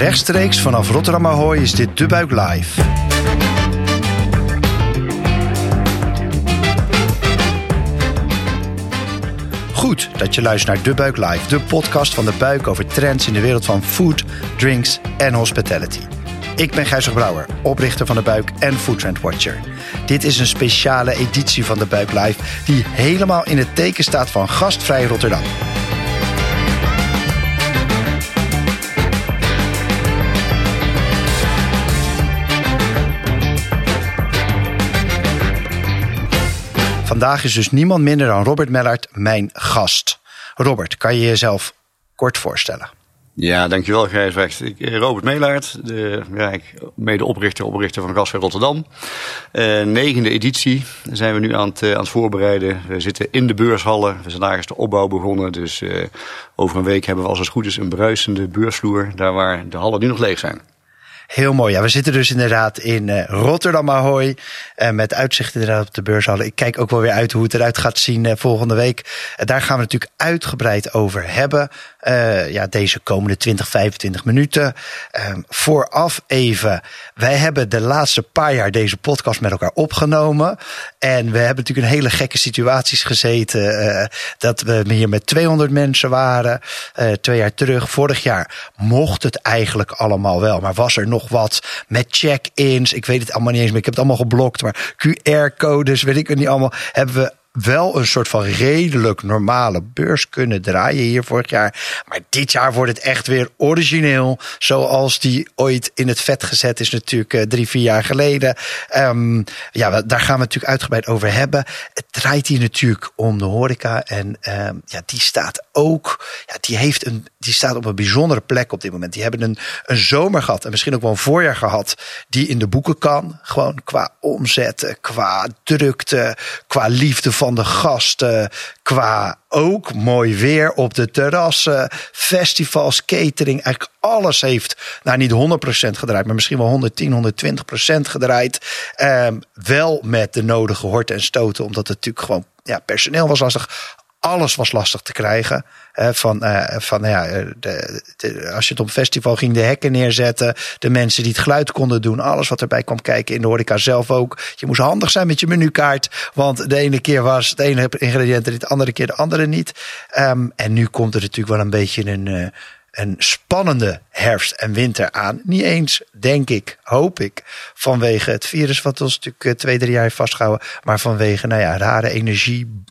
Rechtstreeks vanaf Rotterdam Ahoy is dit De Buik Live. Goed dat je luistert naar De Buik Live, de podcast van De Buik over trends in de wereld van food, drinks en hospitality. Ik ben Gijzer Brouwer, oprichter van De Buik en Food Trend Watcher. Dit is een speciale editie van De Buik Live die helemaal in het teken staat van gastvrij Rotterdam. Vandaag is dus niemand minder dan Robert Mellard mijn gast. Robert, kan je jezelf kort voorstellen? Ja, dankjewel Gijs Ik, eh, Robert Meelaert, de, ja, medeoprichter oprichter van Gasvrij Rotterdam. Uh, negende editie zijn we nu aan het, uh, aan het voorbereiden. We zitten in de beurshallen. We zijn is de opbouw begonnen. Dus over een week hebben we als het goed is een bruisende beursvloer. Daar waar de hallen nu nog leeg zijn. Heel mooi. Ja, we zitten dus inderdaad in uh, Rotterdam Ahoy. Uh, met uitzicht inderdaad op de beurshallen. Ik kijk ook wel weer uit hoe het eruit gaat zien uh, volgende week. daar gaan we natuurlijk uitgebreid over hebben. ja, deze komende 20, 25 minuten. Ehm, vooraf even. Wij hebben de laatste paar jaar deze podcast met elkaar opgenomen. En we hebben natuurlijk in hele gekke situaties gezeten. dat we hier met 200 mensen waren. twee jaar terug. Vorig jaar mocht het eigenlijk allemaal wel. Maar was er nog wat met check-ins. Ik weet het allemaal niet eens meer. Ik heb het allemaal geblokt. Maar QR-codes, weet ik het niet allemaal. Hebben we wel een soort van redelijk normale beurs kunnen draaien hier vorig jaar. Maar dit jaar wordt het echt weer origineel. Zoals die ooit in het vet gezet is natuurlijk uh, drie, vier jaar geleden. Um, ja, daar gaan we natuurlijk uitgebreid over hebben. Het draait hier natuurlijk om de horeca. En um, ja, die staat ook, ja, die heeft een, die staat op een bijzondere plek op dit moment. Die hebben een, een zomer gehad en misschien ook wel een voorjaar gehad. Die in de boeken kan. Gewoon qua omzetten, qua drukte, qua liefde van de gasten. Qua ook mooi weer op de terrassen, festivals, catering. Eigenlijk alles heeft, nou niet 100% gedraaid, maar misschien wel 110, 120% gedraaid. Um, wel met de nodige horten en stoten, omdat het natuurlijk gewoon ja, personeel was lastig. Alles was lastig te krijgen. van, uh, van ja, de, de, als je het op festival ging, de hekken neerzetten. De mensen die het geluid konden doen. Alles wat erbij kwam kijken. In de horeca zelf ook. Je moest handig zijn met je menukaart. Want de ene keer was het ene ingrediënt en de andere keer de andere niet. Um, en nu komt er natuurlijk wel een beetje een. Uh, een spannende herfst en winter aan. Niet eens, denk ik, hoop ik, vanwege het virus wat ons natuurlijk twee, drie jaar heeft vastgehouden. Maar vanwege, nou ja, rare energie,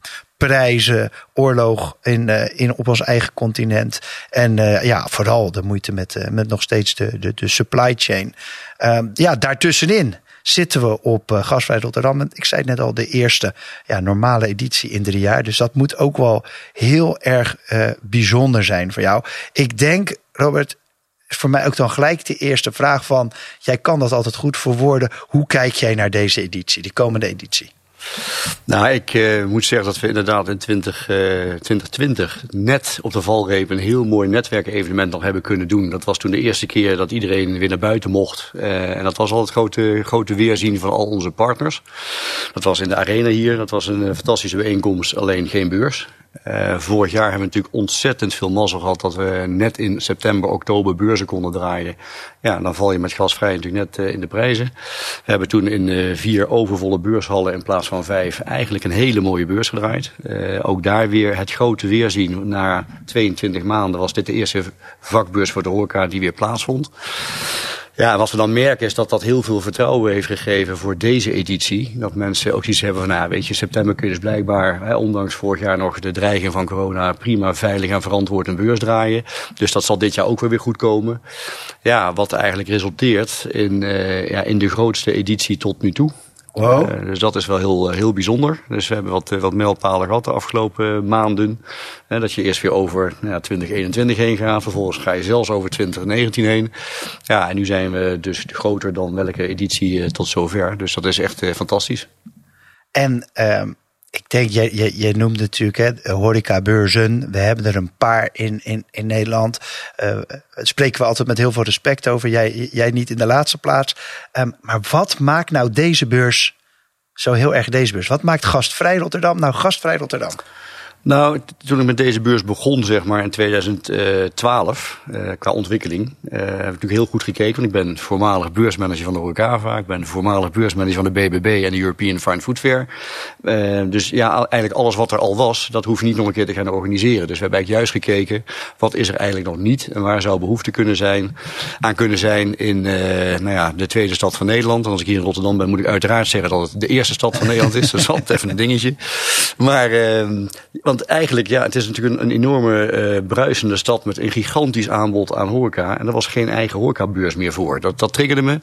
prijzen, oorlog in, uh, in, op ons eigen continent. En uh, ja, vooral de moeite met, uh, met nog steeds de, de, de supply chain. Um, ja, daartussenin zitten we op uh, Gasvrij Rotterdam. Ik zei net al, de eerste ja, normale editie in drie jaar. Dus dat moet ook wel heel erg uh, bijzonder zijn voor jou. Ik denk, Robert, voor mij ook dan gelijk de eerste vraag van... jij kan dat altijd goed verwoorden. Hoe kijk jij naar deze editie, die komende editie? Nou, ik uh, moet zeggen dat we inderdaad in 20, uh, 2020 net op de valreep een heel mooi netwerkevenement nog hebben kunnen doen. Dat was toen de eerste keer dat iedereen weer naar buiten mocht. Uh, en dat was al het grote, grote weerzien van al onze partners. Dat was in de arena hier. Dat was een fantastische bijeenkomst, alleen geen beurs. Uh, vorig jaar hebben we natuurlijk ontzettend veel mazzel gehad dat we net in september, oktober beurzen konden draaien. Ja, dan val je met gasvrij natuurlijk net uh, in de prijzen. We hebben toen in uh, vier overvolle beurshallen in plaats van vijf eigenlijk een hele mooie beurs gedraaid. ook daar weer het grote weerzien. Na 22 maanden was dit de eerste vakbeurs voor de horeca die weer plaatsvond. Ja, wat we dan merken is dat dat heel veel vertrouwen heeft gegeven voor deze editie. Dat mensen ook iets hebben van, nou weet je, september kun je dus blijkbaar, hè, ondanks vorig jaar nog de dreiging van corona, prima, veilig en verantwoord een beurs draaien. Dus dat zal dit jaar ook weer weer goed komen. Ja, wat eigenlijk resulteert in, uh, ja, in de grootste editie tot nu toe. Wow. Uh, dus dat is wel heel, heel bijzonder. Dus we hebben wat, wat mijlpalen gehad de afgelopen maanden. Uh, dat je eerst weer over nou, 2021 heen gaat. Vervolgens ga je zelfs over 2019 heen. Ja, en nu zijn we dus groter dan welke editie tot zover. Dus dat is echt fantastisch. En um ik denk, jij, jij, jij noemt natuurlijk hè, horecabeurzen. We hebben er een paar in, in, in Nederland. Uh, spreken we altijd met heel veel respect over. Jij, jij niet in de laatste plaats. Um, maar wat maakt nou deze beurs zo heel erg deze beurs? Wat maakt gastvrij Rotterdam nou gastvrij Rotterdam? Nou, toen ik met deze beurs begon, zeg maar in 2012, uh, qua ontwikkeling, uh, heb ik natuurlijk heel goed gekeken. Want ik ben voormalig beursmanager van de Horecava, ik ben voormalig beursmanager van de BBB en de European Fine Food Fair. Uh, dus ja, eigenlijk alles wat er al was, dat hoef je niet nog een keer te gaan organiseren. Dus we hebben eigenlijk juist gekeken, wat is er eigenlijk nog niet en waar zou behoefte kunnen zijn, aan kunnen zijn in nou ja, de tweede stad van Nederland. En als ik hier in Rotterdam ben, moet ik uiteraard zeggen dat het de eerste stad van Nederland is. Dat is altijd even een dingetje. Maar, ehm, want eigenlijk, ja, het is natuurlijk een, enorme uh, bruisende stad met een gigantisch aanbod aan horeca. En er was geen eigen horecabeurs meer voor. Dat, dat triggerde me. En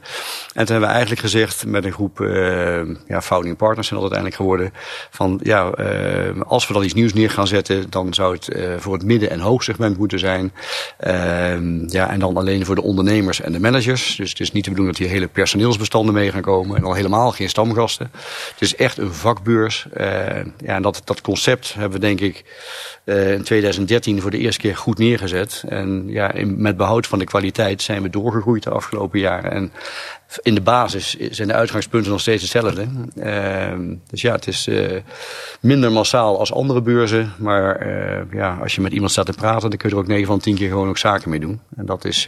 toen hebben we eigenlijk gezegd met een groep uh, ja, founding partners zijn dat uiteindelijk geworden. Van ja, uh, als we dan iets nieuws neer gaan zetten, dan zou het voor het midden- en hoogsegment moeten zijn. Ehm, ja, en dan alleen voor de ondernemers en de managers. Dus het is niet de bedoeling dat hier hele personeelsbestanden mee gaan komen. En al helemaal geen stamgasten. Het is echt een vakbeurs. ja, en dat, dat concept hebben we denk ik uh, in 2013 voor de eerste keer goed neergezet. En ja, in, met behoud van de kwaliteit zijn we doorgegroeid de afgelopen jaren. En in de basis zijn de uitgangspunten nog steeds hetzelfde. Uh, dus ja, het is uh, minder massaal als andere beurzen. Maar ja, als je met iemand staat te praten, dan kun je er ook 9 van 10 keer gewoon ook zaken mee doen. En dat is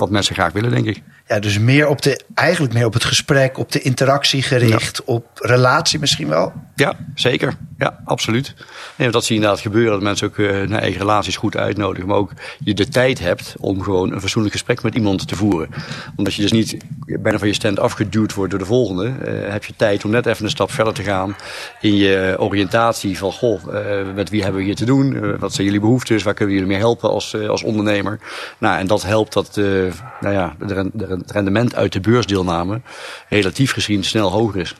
wat mensen graag willen, denk ik. Ja, dus meer op de, eigenlijk meer op het gesprek, op de interactie gericht, op relatie misschien wel. Ja, zeker. Ja, absoluut. En dat zie je inderdaad gebeuren, dat mensen ook uh, hun eigen relaties goed uitnodigen. Maar ook je de tijd hebt om gewoon een fatsoenlijk gesprek met iemand te voeren. Omdat je dus niet bijna van je stand afgeduwd wordt door de volgende. Uh, heb je tijd om net even een stap verder te gaan in je oriëntatie van, goh, uh, met wie hebben we hier te doen? wat zijn jullie behoeftes? Waar kunnen we jullie mee helpen als, als ondernemer? Nou, en dat helpt dat, nou ja, het rendement uit de beursdeelname relatief gezien snel hoger is.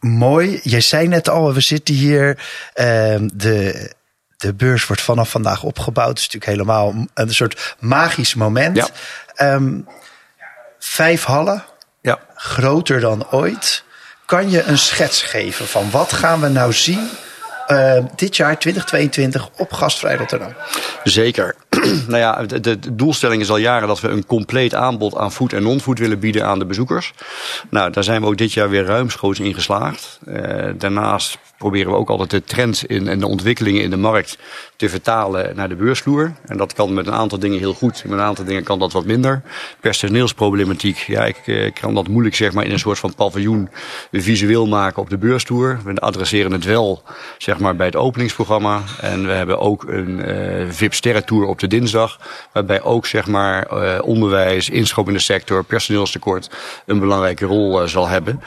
Mooi. Jij zei net al, we zitten hier. Uh, de, de beurs wordt vanaf vandaag opgebouwd. Het is natuurlijk helemaal een soort magisch moment. Ja. Um, vijf hallen, ja. groter dan ooit. Kan je een schets geven van wat gaan we nou zien uh, dit jaar 2022 op Gastvrij Rotterdam? Zeker. nou ja, de, doelstelling is al jaren dat we een compleet aanbod aan food en non-food willen bieden aan de bezoekers. Nou, daar zijn we ook dit jaar weer ruimschoots in geslaagd. Uh, daarnaast proberen we ook altijd de trends in, en de ontwikkelingen in de markt te vertalen naar de beursvloer. En dat kan met een aantal dingen heel goed. Met een aantal dingen kan dat wat minder. Personeelsproblematiek. Ja, ik, ik kan dat moeilijk zeg maar in een soort van paviljoen visueel maken op de beursvloer. We adresseren het wel zeg maar bij het openingsprogramma. En we hebben ook een uh, VIP sterrentour op de dinsdag. Waarbij ook zeg maar uh, onderwijs, instroom in de sector, personeelstekort een belangrijke rol zal hebben.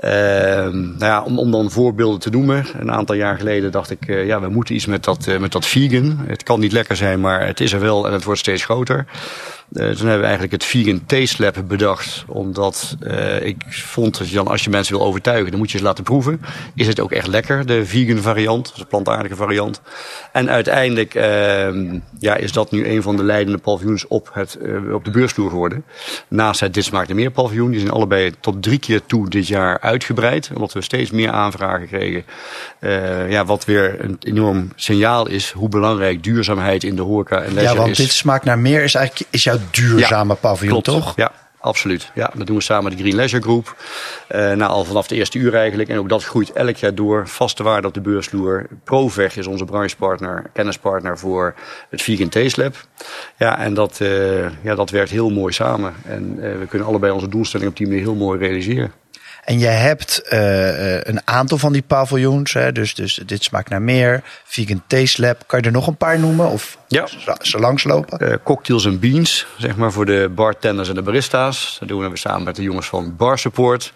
nou ja, om, om dan voorbeelden te noemen. Een aantal jaar geleden dacht ik, ja, we moeten iets met dat, met dat vegan. Het kan niet lekker zijn, maar het is er wel en het wordt steeds groter. Uh, toen hebben we eigenlijk het Vegan Taste Lab bedacht. Omdat uh, ik vond dat je dan, als je mensen wil overtuigen, dan moet je ze laten proeven. Is het ook echt lekker, de vegan variant, de plantaardige variant. En uiteindelijk uh, ja, is dat nu een van de leidende paviljoens op, het, uh, op de beursvloer geworden. Naast het Dit Smaakt Meer paviljoen. Die zijn allebei tot drie keer toe dit jaar uitgebreid. Omdat we steeds meer aanvragen kregen. ja, wat weer een enorm signaal is hoe belangrijk duurzaamheid in de horeca en leisure Ja, want is. Dit Smaakt naar Meer is eigenlijk is jouw duurzame paviljoen, klopt. toch? Ja, absoluut. Ja, dat doen we samen met de Green Leisure Group. Uh, nou, al vanaf de eerste uur eigenlijk. En ook dat groeit elk jaar door. Vaste waarde op de beursvloer. Proveg is onze branchepartner, kennispartner voor het Vegan Taste Lab. Ja, en dat, uh, ja, dat werkt heel mooi samen. En uh, we kunnen allebei onze doelstellingen op die manier heel mooi realiseren. En je hebt een aantal van die paviljoens. Hè? Dus, dus dit smaakt naar meer. Vegan Taste Lab. Kan je er nog een paar noemen? Of ja. ze langslopen? Uh, cocktails en beans. Zeg maar voor de bartenders en de barista's. Dat doen we samen met de jongens van Bar Support.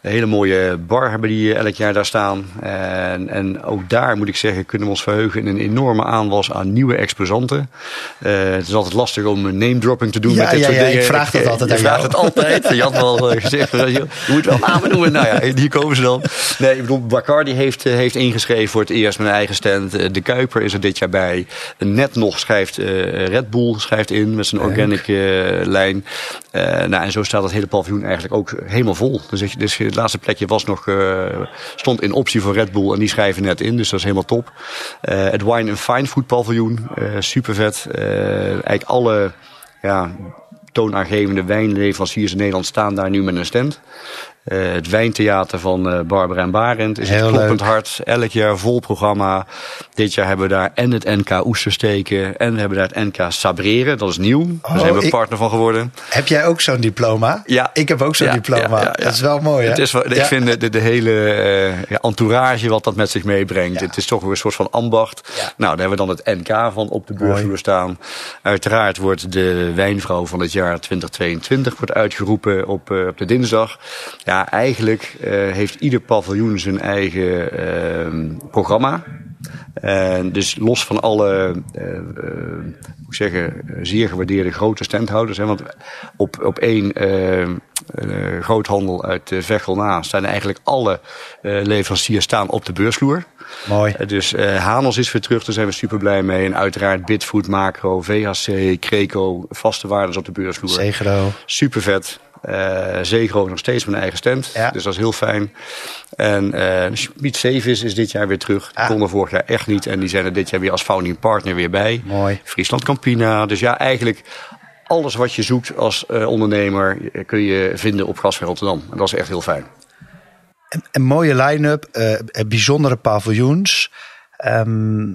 Een hele mooie bar hebben die elk jaar daar staan. En, en ook daar moet ik zeggen kunnen we ons verheugen in een enorme aanwas aan nieuwe exposanten. het is altijd lastig om een name dropping te doen ja, met dit ja, soort ja, dingen. Ik vraag dat altijd aan jou. het altijd. Je had wel gezegd, je moet wel namen noemen. Nou ja, hier komen ze dan. Nee, ik bedoel, Bacardi heeft, heeft ingeschreven voor het eerst met een eigen stand. De Kuiper is er dit jaar bij. Net nog schrijft uh, Red Bull schrijft in met zijn organic uh, lijn. Uh, nou, en zo staat het hele paviljoen eigenlijk ook helemaal vol. Dus, dus het laatste plekje was nog, stond in optie voor Red Bull en die schrijven net in. Dus dat is helemaal top. het Wine and Fine Food paviljoen, super vet. eigenlijk alle... Ja, toonaangevende wijnleveranciers in Nederland staan daar nu met een stand. Het wijntheater van Barbara en Barend is Heel het kloppend leuk. hart. Elk jaar vol programma. Dit jaar hebben we daar en het NK Oestersteken en we hebben daar het NK Sabreren. Dat is nieuw. Daar Oh, zijn we ik- partner van geworden. Heb jij ook zo'n diploma? Ja. Ik heb ook zo'n Ja, diploma. ja, ja, ja. Dat is wel mooi, hè? Het is, wel- ik vind de, hele eh, entourage wat dat met zich meebrengt. Het is toch weer een soort van ambacht. Nou, daar hebben we dan het NK van op de beursvloer staan. Uiteraard wordt de wijnvrouw van het jaar 2022 wordt uitgeroepen op, eh, op de dinsdag. Ja, eigenlijk eh, heeft ieder paviljoen zijn eigen ehm, programma. En dus los van alle, eh, eh, zeggen, eh, zeer gewaardeerde grote standhouders. Hè, want op, op één eh, eh, groothandel uit uh, Veghel na staan eigenlijk alle eh, leveranciers staan op de beursvloer. Mooi. Eh, dus eh Hanos is weer terug, daar zijn we super blij mee. En uiteraard Bitfood, Macro, VHC, Creco, vaste waardes op de beursvloer. Zegro. Super vet. Eh Zegro nog steeds met een eigen stand. Ja. Dus dat is heel fijn. En eh Piet Sevis is dit jaar weer terug. Die Ah. konden vorig jaar echt niet. En die zijn er dit jaar weer als founding partner weer bij. Mooi. Friesland Campina. Dus ja, eigenlijk alles wat je zoekt als eh, ondernemer eh, kun je vinden op Gasver Rotterdam. En dat is echt heel fijn. Een, een mooie line-up, eh, bijzondere paviljoens. Ehm,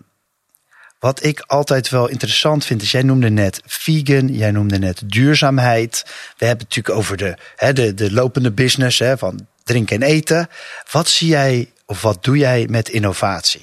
wat ik altijd wel interessant vind, is jij noemde net vegan, jij noemde net duurzaamheid. We hebben het natuurlijk over de, hè, de, de lopende business hè, van drinken en eten. Wat zie jij of wat doe jij met innovatie?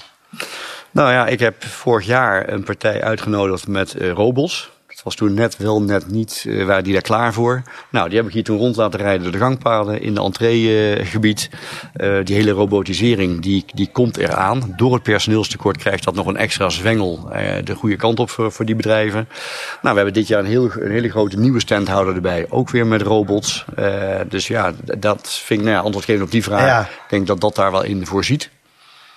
Nou ja, ik heb vorig jaar een partij uitgenodigd met eh, Robos. Was toen net wel net niet, eh, waren die daar klaar voor. Nou, die heb ik hier toen rond laten rijden door de gangpaden in de entreegebied. Eh die hele robotisering, die, die komt eraan. Door het personeelstekort krijgt dat nog een extra zwengel eh, de goede kant op voor, voor die bedrijven. Nou, we hebben dit jaar een, heel, een hele grote nieuwe standhouder erbij. Ook weer met robots. Dus ja, dat vind ik, nou ja, antwoord geven op die vraag. Ja. Ik denk dat dat daar wel in voorziet.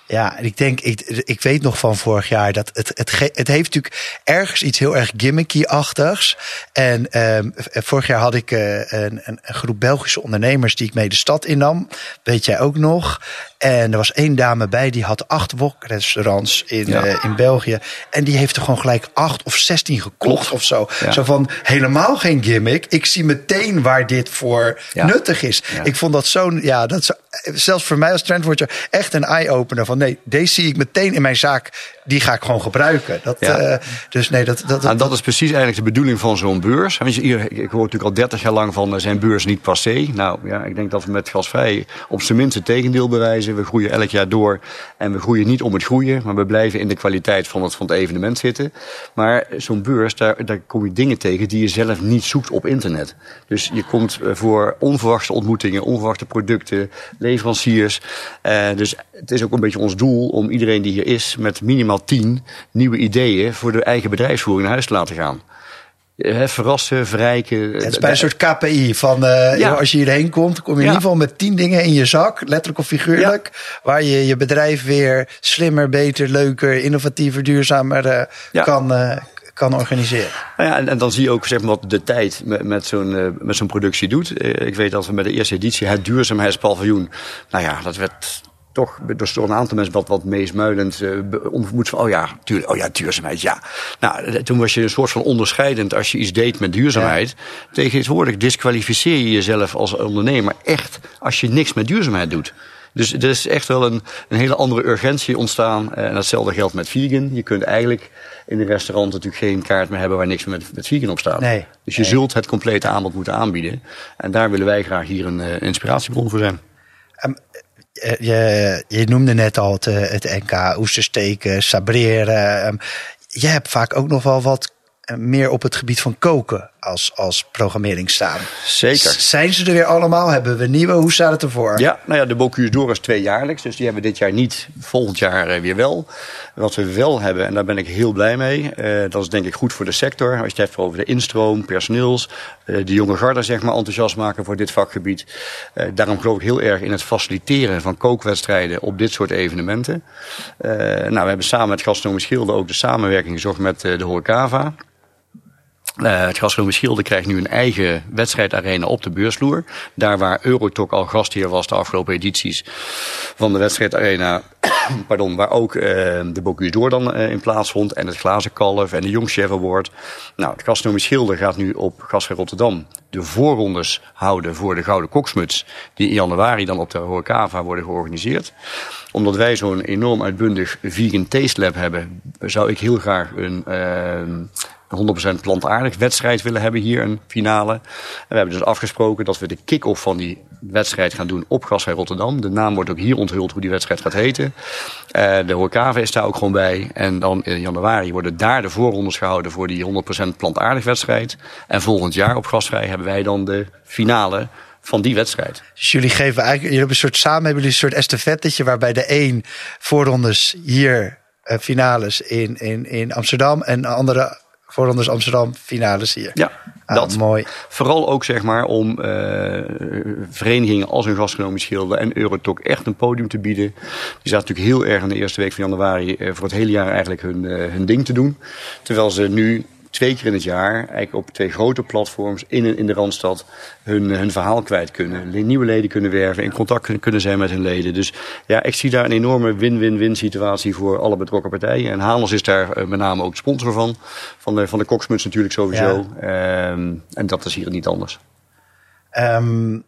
Ja, en ik denk, ik, ik weet nog van vorig jaar dat het, het, het heeft natuurlijk ergens iets heel erg gimmicky-achtigs. En ehm, vorig jaar had ik eh, een, een groep Belgische ondernemers die ik mee de stad innam. Weet jij ook nog? En er was één dame bij, die had acht wokrestaurants in, Ja. eh, in België. En die heeft er gewoon gelijk acht of zestien gekocht of zo. Ja. Zo van, helemaal geen gimmick. Ik zie meteen waar dit voor Ja. nuttig is. Ik vond dat zo'n, ja, dat is zelfs voor mij als trendwatcher echt een eye-opener. Van nee, deze zie ik meteen in mijn zaak. Die ga ik gewoon gebruiken. Dat, eh, dus nee, dat, dat, En dat is precies eigenlijk de bedoeling van zo'n beurs. Want je, hier- ik hoor natuurlijk al 30 jaar lang van eh, zijn beurs niet passé. Nou ja, ik denk dat we met gasvrij op zijn minst het tegendeel bewijzen. We groeien elk jaar door en we groeien niet om het groeien, maar we blijven in de kwaliteit van het, van het evenement zitten. Maar zo'n beurs, daar, daar kom je dingen tegen die je zelf niet zoekt op internet. Dus je komt eh, voor onverwachte ontmoetingen, onverwachte producten, leveranciers. Eh, dus het is ook een beetje ons doel om iedereen die hier is met minimaal 10 nieuwe ideeën voor de eigen bedrijfsvoering naar huis te laten gaan. Eh, verrassen, verrijken. het is bij een soort KPI van eh, Ja. als je hierheen komt, kom je in ieder geval met tien dingen in je zak, letterlijk of figuurlijk, waar je je bedrijf weer slimmer, beter, leuker, innovatiever, duurzamer eh, kan, eh, kan organiseren. Nou ja, en, en dan zie je ook zeg maar, wat de tijd met, met zo'n eh, met zo'n productie doet. Eh, ik weet dat we met de eerste editie het duurzaamheidspaviljoen. Nou ja, dat werd toch dus door een aantal mensen wat, wat meesmuilend uh, ontmoet van, oh ja, tuur, oh ja, duurzaamheid, ja. Nou, eh, toen was je een soort van onderscheidend als je iets deed met duurzaamheid. Ja. Tegenwoordig disqualificeer je jezelf als ondernemer echt als je niks met duurzaamheid doet. Dus er is echt wel een, een hele andere urgentie ontstaan. En datzelfde geldt met vegan. Je kunt eigenlijk in een restaurant natuurlijk geen kaart meer hebben waar niks met, met vegan op staat. Nee, dus je nee. zult het complete aanbod moeten aanbieden. En daar willen wij graag hier een uh, inspiratiebron voor zijn. Um, je, je, noemde net al het, uh, het NK, oestersteken, sabreren. Um, je hebt vaak ook nog wel wat uh, meer op het gebied van koken als, als programmering staan. Zeker. S zijn ze er weer allemaal? Hebben we nieuwe? Hoe staat het ervoor? Ja, nou ja, de Bocuse d'Or is tweejaarlijks. Dus die hebben we dit jaar niet. Volgend jaar uh, weer wel. Wat we wel hebben, en daar ben ik heel blij mee. Uh, dat is denk ik goed voor de sector. Als je het hebt over de instroom, personeels. Uh, de jonge garde zeg maar enthousiast maken voor dit vakgebied. Uh, daarom geloof ik heel erg in het faciliteren van kookwedstrijden op dit soort evenementen. Nou, we hebben samen met Gastronomie Schilde ook de samenwerking gezocht met de Horecava. Uh, het Gastronomie Schilde krijgt nu een eigen wedstrijdarena op de beursvloer. Daar waar Eurotalk al gastheer was de afgelopen edities van de wedstrijdarena. pardon, waar ook uh, de Bocuse d'Or dan uh, in plaatsvond. En het Glazen Kalf en de Jongchef Award. Nou, het Gastronomie Schilde gaat nu op Gasvrij Rotterdam de voorrondes houden voor de Gouden Koksmuts. Die in januari dan op de Horecava worden georganiseerd. Omdat wij zo'n enorm uitbundig vegan taste lab hebben, zou ik heel graag een 100% plantaardig wedstrijd willen hebben hier, een finale. En we hebben dus afgesproken dat we de kick-off van die wedstrijd gaan doen op Gasvrij Rotterdam. De naam wordt ook hier onthuld hoe die wedstrijd gaat heten. Uh, de Horecava is daar ook gewoon bij. En dan in januari worden daar de voorrondes gehouden voor die 100% plantaardig wedstrijd. En volgend jaar op Gasvrij hebben wij dan de finale van die wedstrijd. Dus jullie geven eigenlijk, jullie hebben een soort samen hebben jullie een soort estafettetje waarbij de een voorrondes hier uh, finales in, in, in Amsterdam en de andere Voorrondes Amsterdam, finales hier. Ja, ah, dat. Mooi. Vooral ook zeg maar om uh, verenigingen als een gastronomisch schilder en Eurotok echt een podium te bieden. Die zaten natuurlijk heel erg in de eerste week van januari uh, voor het hele jaar eigenlijk hun, uh, hun ding te doen. Terwijl ze nu twee keer in het jaar, eigenlijk op twee grote platforms in, in de Randstad, hun, hun verhaal kwijt kunnen. Nieuwe leden kunnen werven, in contact kunnen zijn met hun leden. Dus ja, ik zie daar een enorme win-win-win situatie voor alle betrokken partijen. En Halens is daar uh, met name ook sponsor van. Van de, van de Koksmuts natuurlijk sowieso. Ja. Um, en dat is hier niet anders. Um,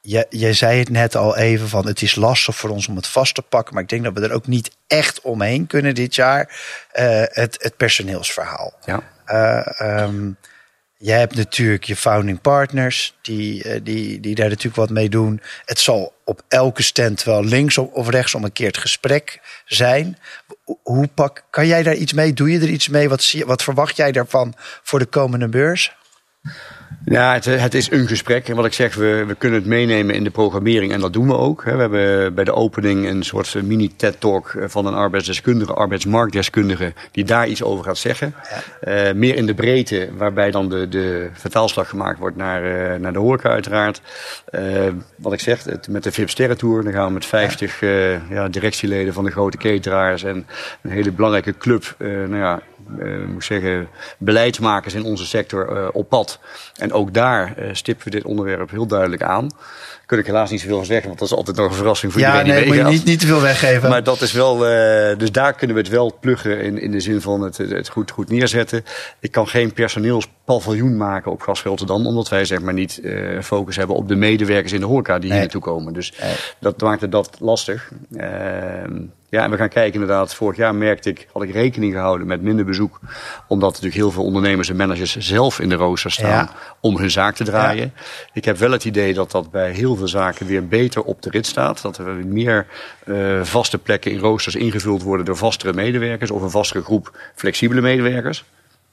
je, je zei het net al even van het is lastig voor ons om het vast te pakken. Maar ik denk dat we er ook niet echt omheen kunnen dit jaar. Uh, het, het personeelsverhaal. Ja. Um, jij hebt natuurlijk je founding partners die, uh, die, die daar natuurlijk wat mee doen. Het zal op elke stand wel links of rechts om een keer het gesprek zijn. Hoe pak, kan jij daar iets mee? Doe je er iets mee? Wat, zie, wat verwacht jij daarvan voor de komende beurs? Ja, het, het, is een gesprek. En wat ik zeg, we, we kunnen het meenemen in de programmering en dat doen we ook. We hebben bij de opening een soort mini-TED-talk van een arbeidsdeskundige, arbeidsmarktdeskundige, die daar iets over gaat zeggen. Ja. Uh, meer in de breedte, waarbij dan de, de vertaalslag gemaakt wordt naar, uh, naar de horeca uiteraard. Uh, wat ik zeg, het, met de VIP Sterren Tour, dan gaan we met 50 ja. ja, directieleden van de grote cateraars en een hele belangrijke club, nou ja, moet zeggen, beleidsmakers in onze sector op pad. En ook daar uh, stippen we dit onderwerp heel duidelijk aan. Daar kun ik helaas niet zoveel van zeggen, want dat is altijd nog een verrassing voor ja, iedereen nee, die moet je niet, niet te veel weggeven. Maar dat is wel, dus daar kunnen we het wel pluggen in, in de zin van het, het goed, goed neerzetten. Ik kan geen personeelspaviljoen maken op Gas Rotterdam, omdat wij zeg maar niet focus hebben op de medewerkers in de horeca die nee. hier naartoe komen. Dus nee. dat maakt dat lastig. Ehm, ja, en we gaan kijken inderdaad. Vorig jaar merkte ik, had ik rekening gehouden met minder bezoek. Omdat natuurlijk heel veel ondernemers en managers zelf in de rooster staan ja. om hun zaak te draaien. Ja. Ik heb wel het idee dat dat bij heel veel zaken weer beter op de rit staat. Dat er meer uh, vaste plekken in roosters ingevuld worden door vastere medewerkers. Of een vastere groep flexibele medewerkers.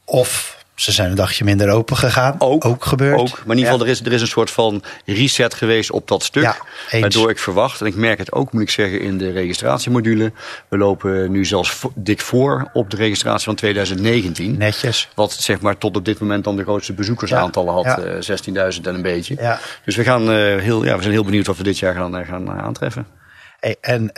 Of ze zijn een dagje minder open gegaan. Ook, ook gebeurd. Ook, maar in ieder geval, ja. er, is, er is een soort van reset geweest op dat stuk. Ja, waardoor ik verwacht, en ik merk het ook, moet ik zeggen, in de registratiemodule. We lopen nu zelfs dik voor op de registratie van 2019. Netjes. Wat zeg maar tot op dit moment dan de grootste bezoekersaantallen had. Ja. Uh, 16.000 en een beetje. Ja. Dus we, gaan, uh, heel, ja, we zijn heel benieuwd wat we dit jaar gaan, uh, gaan aantreffen. Hey, en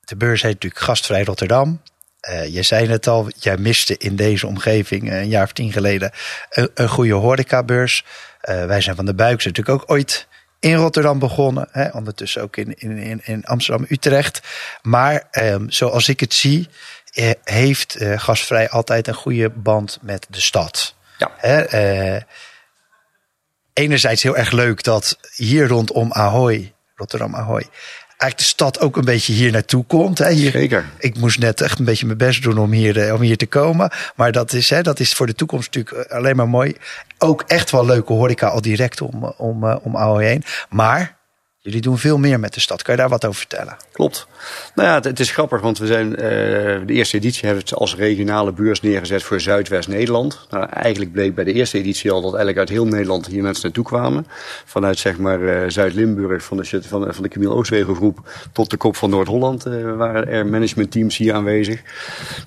de beurs heet natuurlijk Gastvrij Rotterdam. Uh, je zei het al, jij miste in deze omgeving een jaar of tien geleden een, een goede horecabeurs. Uh, wij zijn van de Buik, zijn natuurlijk ook ooit in Rotterdam begonnen. Hè, ondertussen ook in, in, in Amsterdam-Utrecht. Maar um, zoals ik het zie, uh, heeft Gasvrij altijd een goede band met de stad. Ja. Hè, enerzijds heel erg leuk dat hier rondom Ahoy, Rotterdam Ahoy, eigenlijk de stad ook een beetje hier naartoe komt. Hè. Hier, Zeker. Ik moest net echt een beetje mijn best doen om hier, om hier te komen. Maar dat is, hè, dat is voor de toekomst natuurlijk alleen maar mooi. Ook echt wel leuke horeca al direct om, om, om Ahoy heen. Maar jullie doen veel meer met de stad. Kan je daar wat over vertellen? Klopt. Nou ja, het, is grappig, want we zijn uh, de eerste editie hebben we het als regionale beurs neergezet voor Zuidwest-Nederland. Nou, eigenlijk bleek bij de eerste editie al dat eigenlijk uit heel Nederland hier mensen naartoe kwamen. Vanuit zeg maar uh, Zuid-Limburg, van de, van, van de Camille Oostwegelgroep tot de kop van Noord-Holland waren er managementteams hier aanwezig.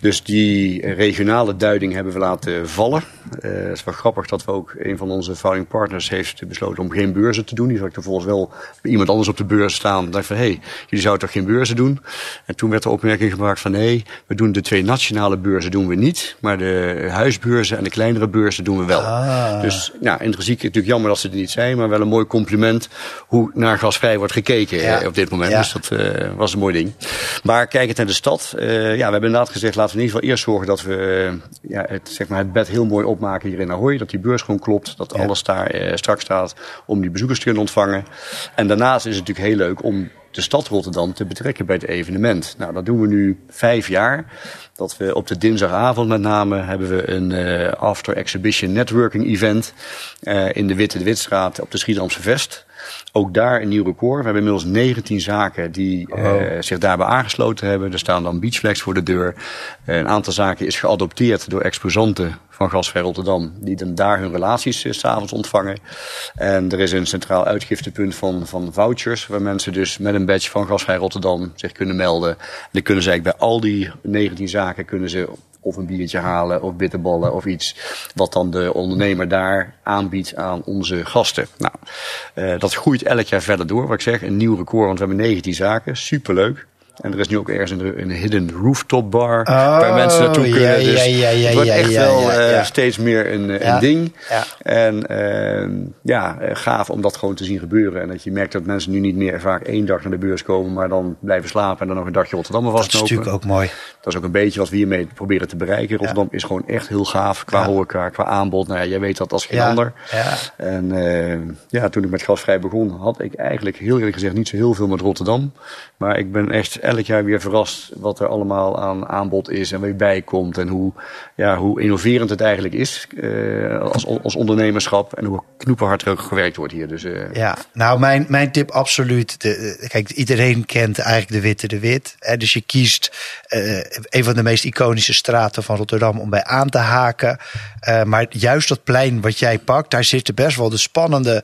Dus die regionale duiding hebben we laten vallen. het is wel grappig dat we ook een van onze founding partners heeft besloten om geen beurzen te doen. Die zal ik er volgens wel iemand iemand anders op de beurs staan. Dan dacht van, hé, hey, jullie zouden toch geen beurzen doen? En toen werd de opmerking gemaakt van, nee, we doen de twee nationale beurzen doen we niet. Maar de huisbeurzen en de kleinere beurzen doen we wel. Ah. Dus ja, intrinsiek natuurlijk jammer dat ze er niet zijn. Maar wel een mooi compliment hoe naar gasvrij wordt gekeken Ja. eh, op dit moment. Ja. Dus dat eh, was een mooi ding. Maar kijkend naar de stad. eh, ja, we hebben inderdaad gezegd, laten we in ieder geval eerst zorgen dat we ja, het, zeg maar, het bed heel mooi opmaken hier in Ahoy. Dat die beurs gewoon klopt. Dat alles daar straks staat om die bezoekers te kunnen ontvangen. En daarnaast is het natuurlijk heel leuk om de stad Rotterdam te betrekken bij het evenement. Nou, dat doen we nu vijf jaar. Dat we op de dinsdagavond met name hebben we een eh, after exhibition networking event eh, in de Witte de Witstraat op de Schiedamse Vest. Ook daar een nieuw record. We hebben inmiddels 19 zaken die eh, Oh. zich daarbij aangesloten hebben. Er staan dan beachflags voor de deur. Eh, een aantal zaken is geadopteerd door exposanten van Gasvrij Rotterdam. Die dan daar hun relaties eh, s s'avonds ontvangen. En er is een centraal uitgiftepunt van, van vouchers. Waar mensen dus met een badge van Gasvrij Rotterdam zich kunnen melden. En dan kunnen ze eigenlijk bij al die 19 zaken kunnen ze of een biertje halen of bitterballen of iets. Wat dan de ondernemer daar aanbiedt aan onze gasten. Nou, eh, dat groeit elk jaar verder door. Wat ik zeg, een nieuw record, want we hebben 19 zaken. Superleuk. En er is nu ook ergens een, een hidden rooftop bar Oh, waar mensen naartoe ja, kunnen. Dus ja, ja, ja, het wordt ja, echt ja, wel ja, eh, ja. steeds meer een, Ja, een ding. ja. En eh, ja, eh, gaaf om dat gewoon te zien gebeuren. En dat je merkt dat mensen nu niet meer vaak één dag naar de beurs komen, maar dan blijven slapen en dan nog een dagje Rotterdam Dat is natuurlijk ook mooi. Dat is ook een beetje wat we hiermee proberen te bereiken. Rotterdam is gewoon echt heel gaaf qua Ja. horeca, qua aanbod. Nou ja, jij weet dat als geen Ja, ander. ja. En eh, ja, toen ik met gasvrij begon, had ik eigenlijk heel eerlijk gezegd niet zo heel veel met Rotterdam. Maar ik ben echt elk jaar weer verrast wat er allemaal aan aanbod is en wie bij komt. En hoe, ja, hoe innoverend het eigenlijk is eh, als, als ondernemerschap. En hoe knoepenhard er ook gewerkt wordt hier. Dus eh, Ja, nou mijn, mijn tip absoluut. Eh, kijk, iedereen kent eigenlijk de Witte de Wit. Hè, dus je kiest een van de meest iconische straten van Rotterdam om bij aan te haken. Maar juist dat plein wat jij pakt, daar zitten best wel de spannende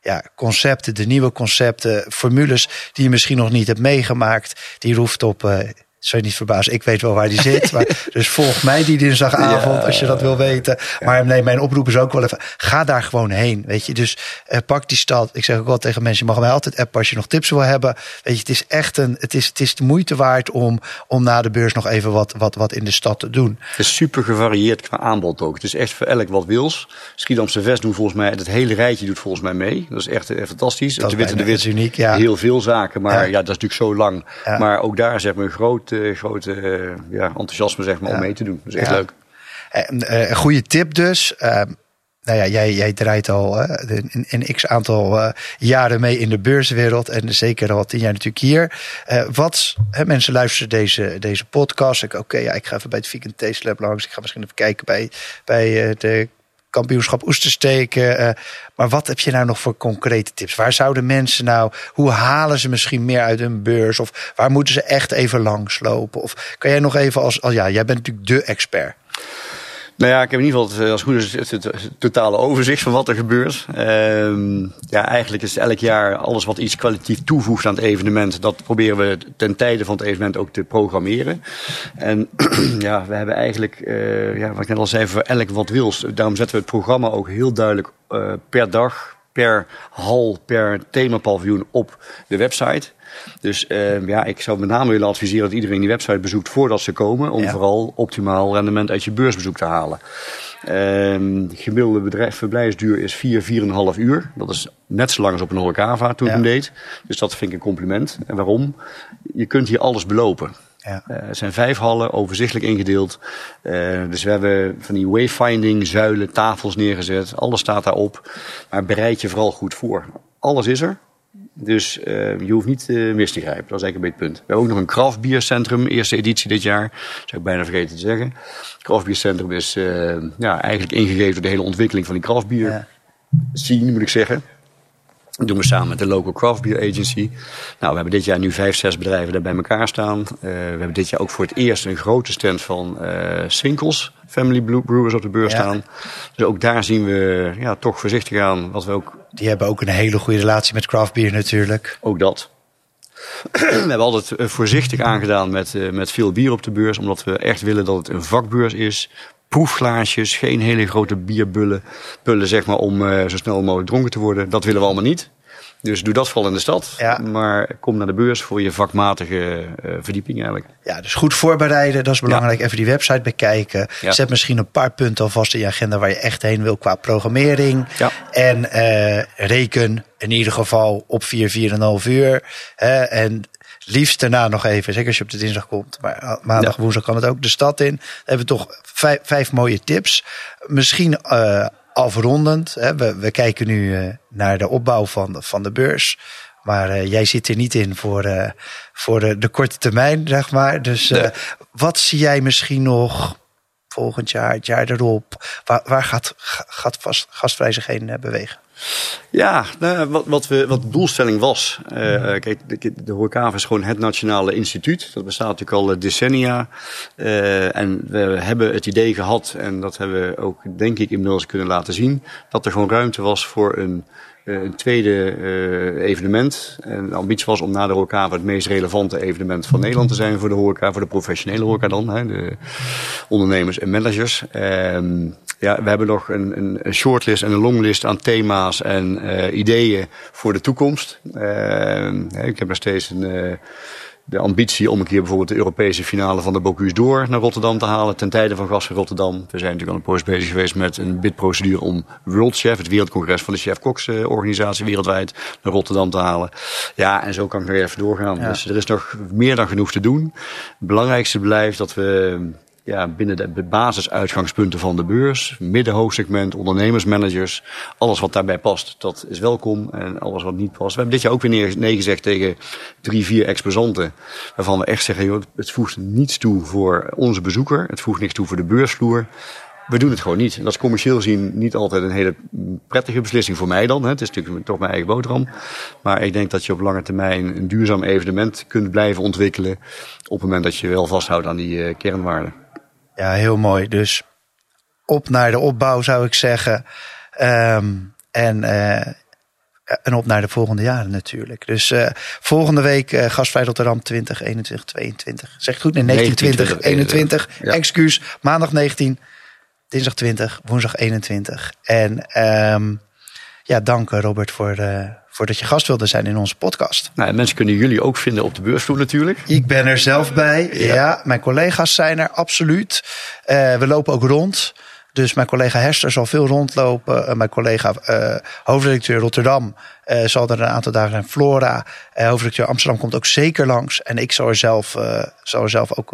ja, concepten, de nieuwe concepten, formules die je misschien nog niet hebt meegemaakt. Die rooftop, eh zou je niet verbazen, ik weet wel waar die zit. Maar, dus volg mij die dinsdagavond Ja. als je dat wil weten. Maar nee, mijn oproep is ook wel even, ga daar gewoon heen. Weet je, dus eh, pak die stad. Ik zeg ook wel tegen mensen, je mag mij altijd appen als je nog tips wil hebben. Weet je, het is echt een, het is, het is de moeite waard om, om na de beurs nog even wat, wat, wat in de stad te doen. Het is super gevarieerd qua aanbod ook. Het is echt voor elk wat wils. Schiedamse Vest doen volgens mij, het hele rijtje doet volgens mij mee. Dat is echt eh, fantastisch. Dat de Witte de Wit, uniek, ja. heel veel zaken. Maar Ja. ja. dat is natuurlijk zo lang. Ja. Maar ook daar zeg maar een groot, eh, grote eh, ja, enthousiasme zeg maar, om mee te doen. Dat is echt Ja. leuk. En, eh, een goede tip dus. Nou ja, jij, jij draait al eh, een, een x aantal eh, jaren mee in de beurswereld. En zeker al tien jaar natuurlijk hier. Eh, wat, hè, mensen luisteren deze, deze podcast. Ik, Oké, ja, ik ga even bij het Vegan Taste Lab langs. Ik ga misschien even kijken bij, bij eh, de kampioenschap oestersteken. eh, maar wat heb je nou nog voor concrete tips? Waar zouden mensen nou, hoe halen ze misschien meer uit hun beurs? Of waar moeten ze echt even langslopen? Of kan jij nog even als, als ja, jij bent natuurlijk de expert. Nou ja, ik heb in ieder geval het, eh, als goed het, totale overzicht van wat er gebeurt. Ehm, ja, eigenlijk is elk jaar alles wat iets kwalitatief toevoegt aan het evenement. Dat proberen we ten tijde van het evenement ook te programmeren. En ja, we hebben eigenlijk, eh, ja, wat ik net al zei, voor elk wat wils. Daarom zetten we het programma ook heel duidelijk eh, per dag, per hal, per themapaviljoen op de website. Dus eh, ja, ik zou met name willen adviseren dat iedereen die website bezoekt voordat ze komen. Om Ja. vooral optimaal rendement uit je beursbezoek te halen. Ehm, de gemiddelde bedrijf, verblijfsduur is 4, 4,5 uur. Dat is net zo lang als op een horecava toen ik hem deed. Dus dat vind ik een compliment. En waarom? Je kunt hier alles belopen. Ja. Eh, het zijn vijf hallen, overzichtelijk ingedeeld. Eh, dus we hebben van die wayfinding, zuilen, tafels neergezet. Alles staat daarop. Maar bereid je vooral goed voor. Alles is er. Dus eh, je hoeft niet eh, mis te grijpen. Dat is eigenlijk een beetje het punt. We hebben ook nog een craftbiercentrum, eerste editie dit jaar. Dat zou ik bijna vergeten te zeggen. Het craftbiercentrum is eh, ja, eigenlijk ingegeven door de hele ontwikkeling van die craftbier Ja. scene, moet ik zeggen. Dat doen we samen met de Local Craft Beer Agency. Nou, we hebben dit jaar nu vijf, zes bedrijven daar bij elkaar staan. Eh, we hebben dit jaar ook voor het eerst een grote stand van eh Swinkels Family Blue- Brewers op de beurs Ja. staan. Dus ook daar zien we ja, toch voorzichtig aan wat we ook Die hebben ook een hele goede relatie met craft beer natuurlijk. ook dat. we hebben altijd eh, voorzichtig aangedaan met, met veel bier op de beurs. Omdat we echt willen dat het een vakbeurs is. Proefglaasjes, geen hele grote bierbullen. Pullen zeg maar om eh, zo snel mogelijk dronken te worden. Dat willen we allemaal niet. Dus doe dat vooral in de stad. Ja. Maar kom naar de beurs voor je vakmatige uh, verdieping eigenlijk. Ja, dus goed voorbereiden, dat is belangrijk. Even die website bekijken. Ja. Zet misschien een paar punten alvast in je agenda waar je echt heen wil qua programmering. Ja. En eh, reken in ieder geval op 4, 4,5 uur. Hè, en liefst daarna nog even, zeker als je op de dinsdag komt. Maar eh, maandag, Ja. woensdag kan het ook de stad in. Dan hebben we toch vijf, vijf mooie tips. Misschien eh, afrondend. Hè. We, we kijken nu eh, naar de opbouw van, de- van de beurs. Maar eh, jij zit er niet in voor, voor de, de korte termijn, zeg maar. Dus Nee. wat zie jij misschien nog volgend jaar, het jaar erop? Waar, waar gaat, gaat vast, heen eh, bewegen? Ja, nou, wat, wat, we, wat de doelstelling was. eh, eh, kijk, de, de is gewoon het nationale instituut. Dat bestaat natuurlijk al decennia. En we hebben het idee gehad, en dat hebben we ook denk ik inmiddels kunnen laten zien, dat er gewoon ruimte was voor een, een tweede eh, evenement. En de ambitie was om na de Horecava het meest relevante evenement van Nederland te zijn voor de horeca, voor de professionele horeca dan, hè, de ondernemers en managers. Ehm, ja, we hebben nog een, een, shortlist en een longlist aan thema's en eh, ideeën voor de toekomst. Ehm, ik heb nog steeds een, eh, de ambitie om een keer bijvoorbeeld de Europese finale van de Bocuse d'Or naar Rotterdam te halen ten tijde van Gas van Rotterdam. We zijn natuurlijk al een poos bezig geweest met een bidprocedure om World Chef, het wereldcongres van de Chef Koks eh, organisatie wereldwijd, naar Rotterdam te halen. Ja, en zo kan ik nog even doorgaan. Ja. Dus er is nog meer dan genoeg te doen. Het belangrijkste blijft dat we ja, binnen de basisuitgangspunten van de beurs, middenhoogsegment, ondernemersmanagers, alles wat daarbij past, dat is welkom. En alles wat niet past. We hebben dit jaar ook weer nee gezegd tegen drie, vier exposanten, waarvan we echt zeggen, joh, het voegt niets toe voor onze bezoeker, het voegt niks toe voor de beursvloer. We doen het gewoon niet. En dat is commercieel gezien niet altijd een hele prettige beslissing voor mij dan. Het is natuurlijk toch mijn eigen boterham. Maar ik denk dat je op lange termijn een duurzaam evenement kunt blijven ontwikkelen. Op het moment dat je wel vasthoudt aan die eh, kernwaarden. Ja, heel mooi. Dus op naar de opbouw zou ik zeggen. Ehm, en, eh, en op naar de volgende jaren natuurlijk. Dus eh, volgende week eh gastvrij Rotterdam 20, 21, 22. Zeg ik goed? Nee, 19, 20, 19, 21. ja. Excuus. Maandag 19, dinsdag 20, woensdag 21. En ehm, ja, dank Robert voor, voor dat je gast wilde zijn in onze podcast. Nou, en mensen kunnen jullie ook vinden op de beursvloer natuurlijk. Ik ben er zelf bij. Ja, Ja. mijn collega's zijn er absoluut. Eh, we lopen ook rond. Dus mijn collega Hester zal veel rondlopen. Eh, mijn collega eh, hoofdredacteur Rotterdam eh, zal er een aantal dagen zijn. Flora, hoofdredacteur Amsterdam komt ook zeker langs. En ik zal er zelf, zal er zelf ook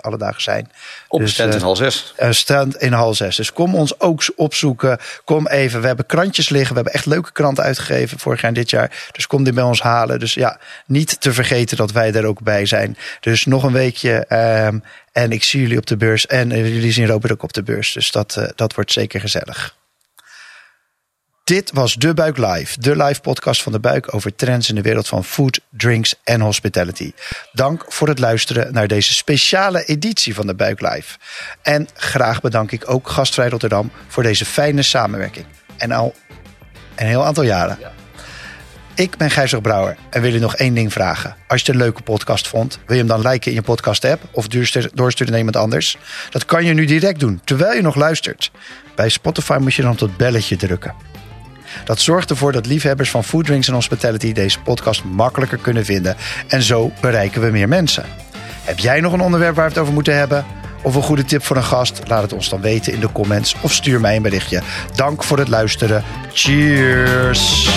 alle dagen zijn. Op Dus, stand in hal 6. een stand in hal 6. Dus kom ons ook opzoeken. Kom even. We hebben krantjes liggen. We hebben echt leuke kranten uitgegeven vorig jaar en dit jaar. Dus kom die bij ons halen. Dus ja, niet te vergeten dat wij er ook bij zijn. Dus nog een weekje. ehm, en ik zie jullie op de beurs. En jullie zien Robert ook op de beurs. Dus dat, dat wordt zeker gezellig. Dit was De Buik Live, de live podcast van De Buik over trends in de wereld van food, drinks en hospitality. Dank voor het luisteren naar deze speciale editie van De Buik Live. En graag bedank ik ook Gastvrij Rotterdam voor deze fijne samenwerking. En al een heel aantal jaren. Ik ben Gijzer Brouwer en wil je nog één ding vragen. Als je het een leuke podcast vond, wil je hem dan liken in je podcast app of doorsturen doorsturen naar iemand anders? Dat kan je nu direct doen, terwijl je nog luistert. Bij Spotify moet je dan op dat belletje drukken. Dat zorgt ervoor dat liefhebbers van food, drinks en hospitality deze podcast makkelijker kunnen vinden. En zo bereiken we meer mensen. Heb jij nog een onderwerp waar we het over moeten hebben? Of een goede tip voor een gast? Laat het ons dan weten in de comments of stuur mij een berichtje. Dank voor het luisteren. Cheers!